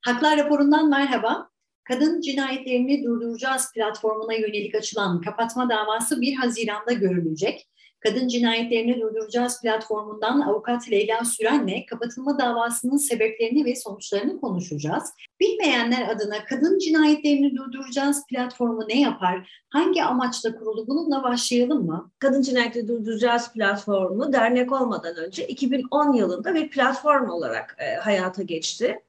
Haklar raporundan merhaba. Kadın cinayetlerini durduracağız platformuna yönelik açılan kapatma davası 1 Haziran'da görülecek. Kadın cinayetlerini durduracağız platformundan avukat Leyla Süren'le kapatılma davasının sebeplerini ve sonuçlarını konuşacağız. Bilmeyenler adına kadın cinayetlerini durduracağız platformu ne yapar? Hangi amaçla kuruldu? Bununla başlayalım mı? Kadın cinayetleri durduracağız platformu dernek olmadan önce 2010 yılında bir platform olarak e, hayata geçti.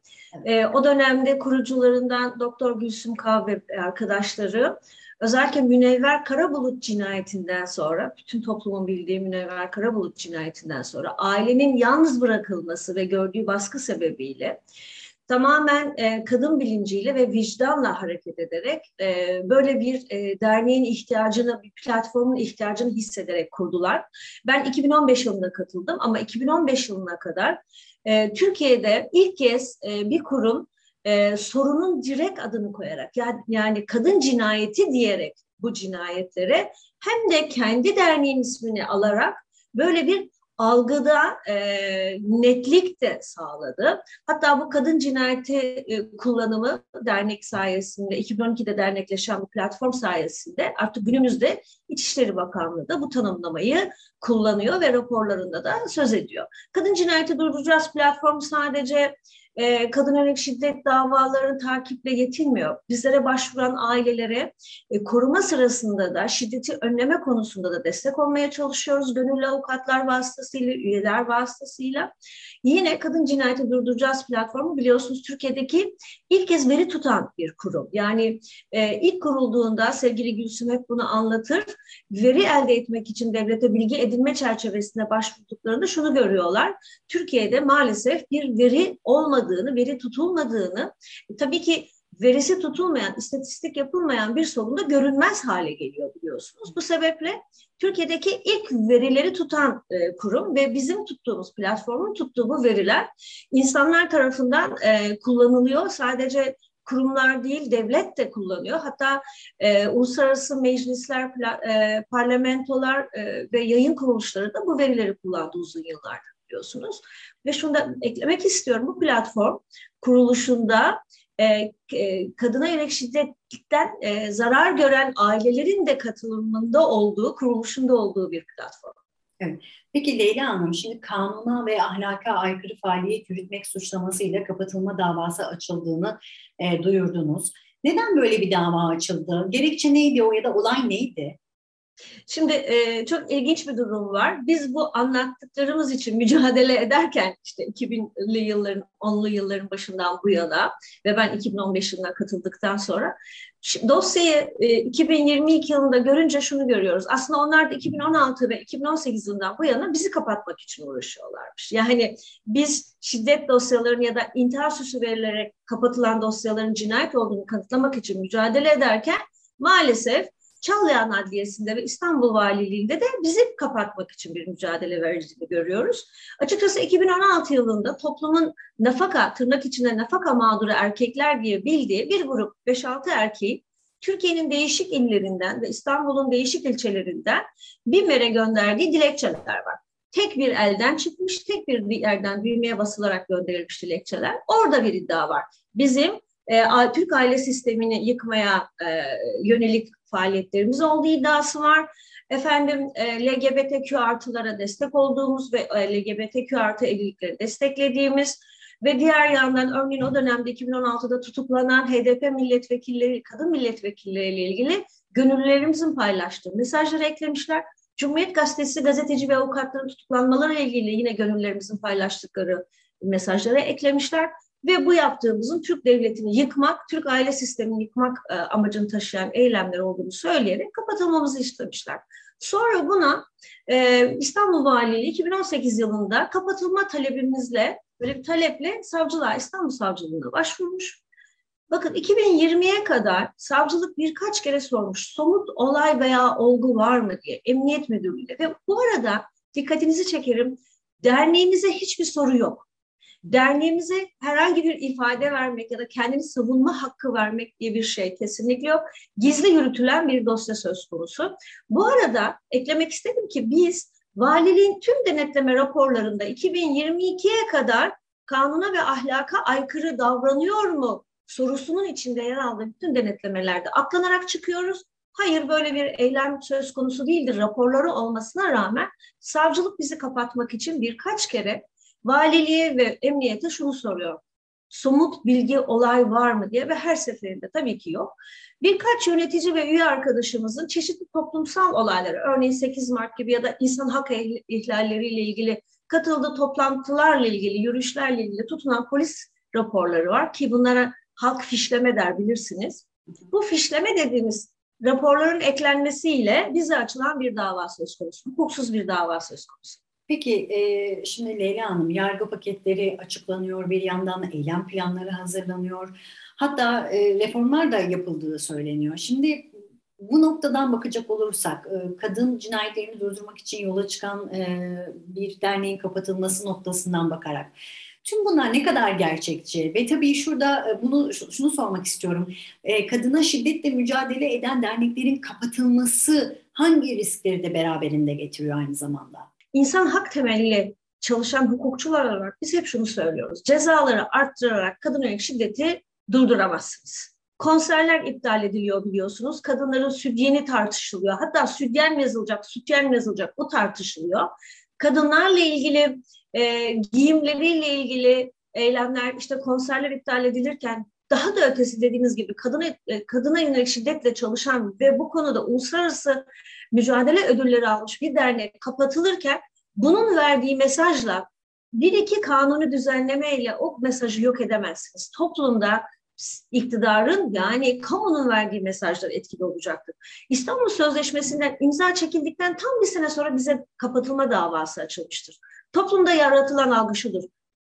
E, o dönemde kurucularından Doktor Gülsüm Kahve arkadaşları özellikle Münevver Karabulut cinayetinden sonra, bütün toplumun bildiği Münevver Karabulut cinayetinden sonra ailenin yalnız bırakılması ve gördüğü baskı sebebiyle tamamen e, kadın bilinciyle ve vicdanla hareket ederek e, böyle bir e, derneğin ihtiyacını, bir platformun ihtiyacını hissederek kurdular. Ben 2015 yılında katıldım ama 2015 yılına kadar e, Türkiye'de ilk kez e, bir kurum e, sorunun direkt adını koyarak yani, yani kadın cinayeti diyerek bu cinayetlere hem de kendi derneğin ismini alarak böyle bir algıda e, netlik de sağladı. Hatta bu kadın cinayeti e, kullanımı dernek sayesinde 2012'de dernekleşen bu platform sayesinde artık günümüzde İçişleri Bakanlığı da bu tanımlamayı kullanıyor ve raporlarında da söz ediyor. Kadın cinayeti durduracağız platform sadece e, kadın yönelik şiddet davalarını takiple yetinmiyor. Bizlere başvuran ailelere e, koruma sırasında da şiddeti önleme konusunda da destek olmaya çalışıyoruz. Gönüllü avukatlar vasıtasıyla, üyeler vasıtasıyla. Yine Kadın Cinayeti Durduracağız platformu biliyorsunuz Türkiye'deki ilk kez veri tutan bir kurum. Yani e, ilk kurulduğunda sevgili Gülsüm hep bunu anlatır. Veri elde etmek için devlete bilgi edinme çerçevesinde başvurduklarında şunu görüyorlar. Türkiye'de maalesef bir veri olmadığını, veri tutulmadığını, e, tabii ki verisi tutulmayan, istatistik yapılmayan bir sorun da görünmez hale geliyor biliyorsunuz. Bu sebeple Türkiye'deki ilk verileri tutan e, kurum ve bizim tuttuğumuz platformun tuttuğu bu veriler insanlar tarafından e, kullanılıyor. Sadece kurumlar değil devlet de kullanıyor. Hatta e, uluslararası meclisler, e, parlamentolar e, ve yayın kuruluşları da bu verileri kullandı uzun yıllardır biliyorsunuz. Ve şunu da eklemek istiyorum. Bu platform kuruluşunda e, e, kadına yönelik şiddetten e, zarar gören ailelerin de katılımında olduğu, kuruluşunda olduğu bir platform. Peki Leyla Hanım, şimdi kanuna ve ahlaka aykırı faaliyet yürütmek suçlamasıyla kapatılma davası açıldığını e, duyurdunuz. Neden böyle bir dava açıldı? Gerekçe neydi o ya da olay neydi? Şimdi e, çok ilginç bir durum var. Biz bu anlattıklarımız için mücadele ederken işte 2000'li yılların, 10'lu yılların başından bu yana ve ben 2015 yılına katıldıktan sonra dosyayı e, 2022 yılında görünce şunu görüyoruz. Aslında onlar da 2016 ve 2018 yılından bu yana bizi kapatmak için uğraşıyorlarmış. Yani biz şiddet dosyalarının ya da intihar süsü verilerek kapatılan dosyaların cinayet olduğunu kanıtlamak için mücadele ederken maalesef Çağlayan Adliyesi'nde ve İstanbul Valiliği'nde de bizi kapatmak için bir mücadele verdiğini görüyoruz. Açıkçası 2016 yılında toplumun nafaka, tırnak içinde nafaka mağduru erkekler diye bildiği bir grup 5-6 erkeği Türkiye'nin değişik illerinden ve İstanbul'un değişik ilçelerinden BİMER'e gönderdiği dilekçeler var. Tek bir elden çıkmış, tek bir yerden düğmeye basılarak gönderilmiş dilekçeler. Orada bir iddia var. Bizim e, Türk aile sistemini yıkmaya e, yönelik faaliyetlerimiz olduğu iddiası var. Efendim e, LGBTQ artılara destek olduğumuz ve e, LGBTQ artı evlilikleri desteklediğimiz ve diğer yandan örneğin o dönemde 2016'da tutuklanan HDP milletvekilleri, kadın milletvekilleriyle ilgili gönüllülerimizin paylaştığı mesajları eklemişler. Cumhuriyet Gazetesi gazeteci ve avukatların tutuklanmaları ile ilgili yine gönüllülerimizin paylaştıkları mesajları eklemişler ve bu yaptığımızın Türk devletini yıkmak, Türk aile sistemini yıkmak e, amacını taşıyan eylemler olduğunu söyleyerek kapatılmamızı istemişler. Sonra buna e, İstanbul Valiliği 2018 yılında kapatılma talebimizle, böyle bir taleple savcılığa, İstanbul Savcılığına başvurmuş. Bakın 2020'ye kadar savcılık birkaç kere sormuş somut olay veya olgu var mı diye Emniyet Müdürlüğü'ne ve bu arada dikkatinizi çekerim derneğimize hiçbir soru yok derneğimize herhangi bir ifade vermek ya da kendini savunma hakkı vermek diye bir şey kesinlikle yok. Gizli yürütülen bir dosya söz konusu. Bu arada eklemek istedim ki biz valiliğin tüm denetleme raporlarında 2022'ye kadar kanuna ve ahlaka aykırı davranıyor mu sorusunun içinde yer aldığı bütün denetlemelerde atlanarak çıkıyoruz. Hayır böyle bir eylem söz konusu değildir raporları olmasına rağmen savcılık bizi kapatmak için birkaç kere valiliğe ve emniyete şunu soruyor. Somut bilgi olay var mı diye ve her seferinde tabii ki yok. Birkaç yönetici ve üye arkadaşımızın çeşitli toplumsal olayları, örneğin 8 Mart gibi ya da insan hak ihlalleriyle ilgili katıldığı toplantılarla ilgili, yürüyüşlerle ilgili tutunan polis raporları var ki bunlara halk fişleme der bilirsiniz. Bu fişleme dediğimiz raporların eklenmesiyle bize açılan bir dava söz konusu, hukuksuz bir dava söz konusu. Peki e, şimdi Leyla Hanım yargı paketleri açıklanıyor bir yandan eylem planları hazırlanıyor. Hatta e, reformlar da yapıldığı söyleniyor. Şimdi bu noktadan bakacak olursak e, kadın cinayetlerini durdurmak için yola çıkan e, bir derneğin kapatılması noktasından bakarak tüm bunlar ne kadar gerçekçi ve tabii şurada bunu şunu sormak istiyorum. Kadına şiddetle mücadele eden derneklerin kapatılması hangi riskleri de beraberinde getiriyor aynı zamanda? İnsan hak temelli çalışan hukukçular olarak biz hep şunu söylüyoruz. Cezaları arttırarak kadın yönelik şiddeti durduramazsınız. Konserler iptal ediliyor biliyorsunuz. Kadınların sütyeni tartışılıyor. Hatta sütyen mi yazılacak, sütyen mi yazılacak o tartışılıyor. Kadınlarla ilgili, e, giyimleriyle ilgili eylemler, işte konserler iptal edilirken daha da ötesi dediğiniz gibi kadına, e, kadına yönelik şiddetle çalışan ve bu konuda uluslararası mücadele ödülleri almış bir dernek kapatılırken bunun verdiği mesajla bir iki kanunu düzenlemeyle o mesajı yok edemezsiniz. Toplumda iktidarın yani kamunun verdiği mesajlar etkili olacaktır. İstanbul Sözleşmesi'nden imza çekildikten tam bir sene sonra bize kapatılma davası açılmıştır. Toplumda yaratılan algı şudur.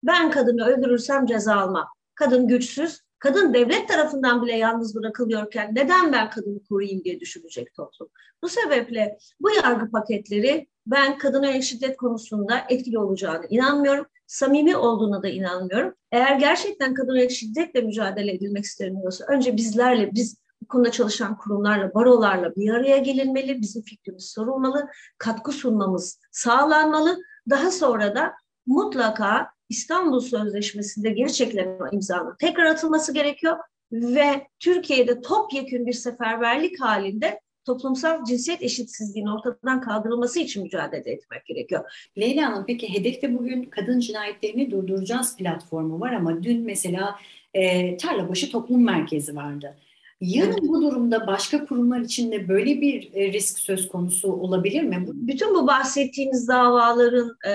Ben kadını öldürürsem ceza almam. Kadın güçsüz, kadın devlet tarafından bile yalnız bırakılıyorken neden ben kadını koruyayım diye düşünecek toplum. Bu sebeple bu yargı paketleri ben kadına şiddet konusunda etkili olacağını inanmıyorum samimi olduğuna da inanmıyorum. Eğer gerçekten kadına şiddetle mücadele edilmek isteniyorsa önce bizlerle, biz bu konuda çalışan kurumlarla, barolarla bir araya gelinmeli, bizim fikrimiz sorulmalı, katkı sunmamız sağlanmalı. Daha sonra da mutlaka İstanbul Sözleşmesi'nde geri çekilen imzanın tekrar atılması gerekiyor ve Türkiye'de topyekün bir seferberlik halinde toplumsal cinsiyet eşitsizliğinin ortadan kaldırılması için mücadele etmek gerekiyor. Leyla Hanım peki hedefte bugün kadın cinayetlerini durduracağız platformu var ama dün mesela e, Tarlabaşı Toplum Merkezi vardı. Yarın bu durumda başka kurumlar için de böyle bir e, risk söz konusu olabilir mi? Bütün bu bahsettiğiniz davaların e,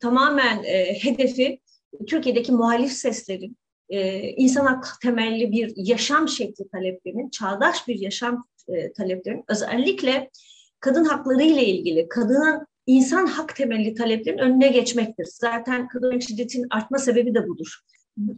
tamamen e, hedefi Türkiye'deki muhalif seslerin, e, insan hak temelli bir yaşam şekli taleplerinin, çağdaş bir yaşam e, taleplerin özellikle kadın hakları ile ilgili, kadının insan hak temelli taleplerin önüne geçmektir. Zaten kadın şiddetin artma sebebi de budur.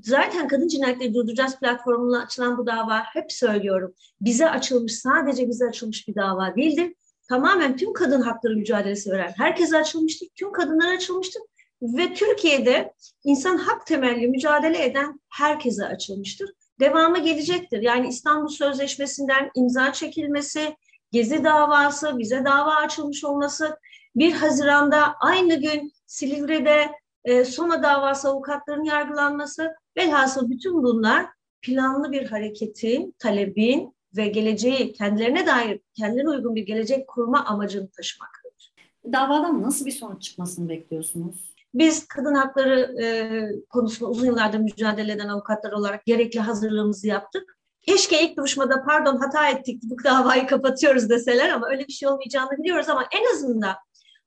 Zaten Kadın Cinayetleri Durduracağız platformuna açılan bu dava hep söylüyorum. Bize açılmış, sadece bize açılmış bir dava değildir. Tamamen tüm kadın hakları mücadelesi veren herkese açılmıştır. Tüm kadınlara açılmıştır. Ve Türkiye'de insan hak temelli mücadele eden herkese açılmıştır devamı gelecektir. Yani İstanbul Sözleşmesi'nden imza çekilmesi, Gezi davası, bize dava açılmış olması, 1 Haziran'da aynı gün Silivri'de e, Soma davası avukatların yargılanması, velhasıl bütün bunlar planlı bir hareketin, talebin ve geleceği kendilerine dair, kendilerine uygun bir gelecek kurma amacını taşımaktadır. Davadan nasıl bir sonuç çıkmasını bekliyorsunuz? Biz kadın hakları e, konusunda uzun yıllardır mücadele eden avukatlar olarak gerekli hazırlığımızı yaptık. Keşke ilk duruşmada pardon hata ettik bu davayı kapatıyoruz deseler ama öyle bir şey olmayacağını biliyoruz ama en azından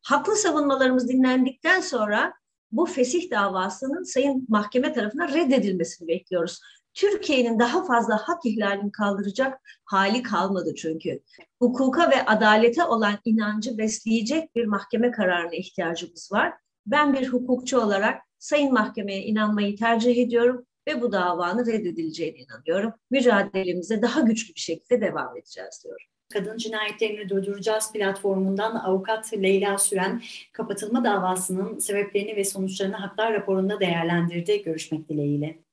haklı savunmalarımız dinlendikten sonra bu fesih davasının sayın mahkeme tarafından reddedilmesini bekliyoruz. Türkiye'nin daha fazla hak ihlalini kaldıracak hali kalmadı çünkü. Hukuka ve adalete olan inancı besleyecek bir mahkeme kararına ihtiyacımız var. Ben bir hukukçu olarak Sayın Mahkemeye inanmayı tercih ediyorum ve bu davanın reddedileceğine inanıyorum. Mücadelemize daha güçlü bir şekilde devam edeceğiz diyorum. Kadın Cinayetlerini Durduracağız platformundan avukat Leyla Süren kapatılma davasının sebeplerini ve sonuçlarını haklar raporunda değerlendirdi. Görüşmek dileğiyle.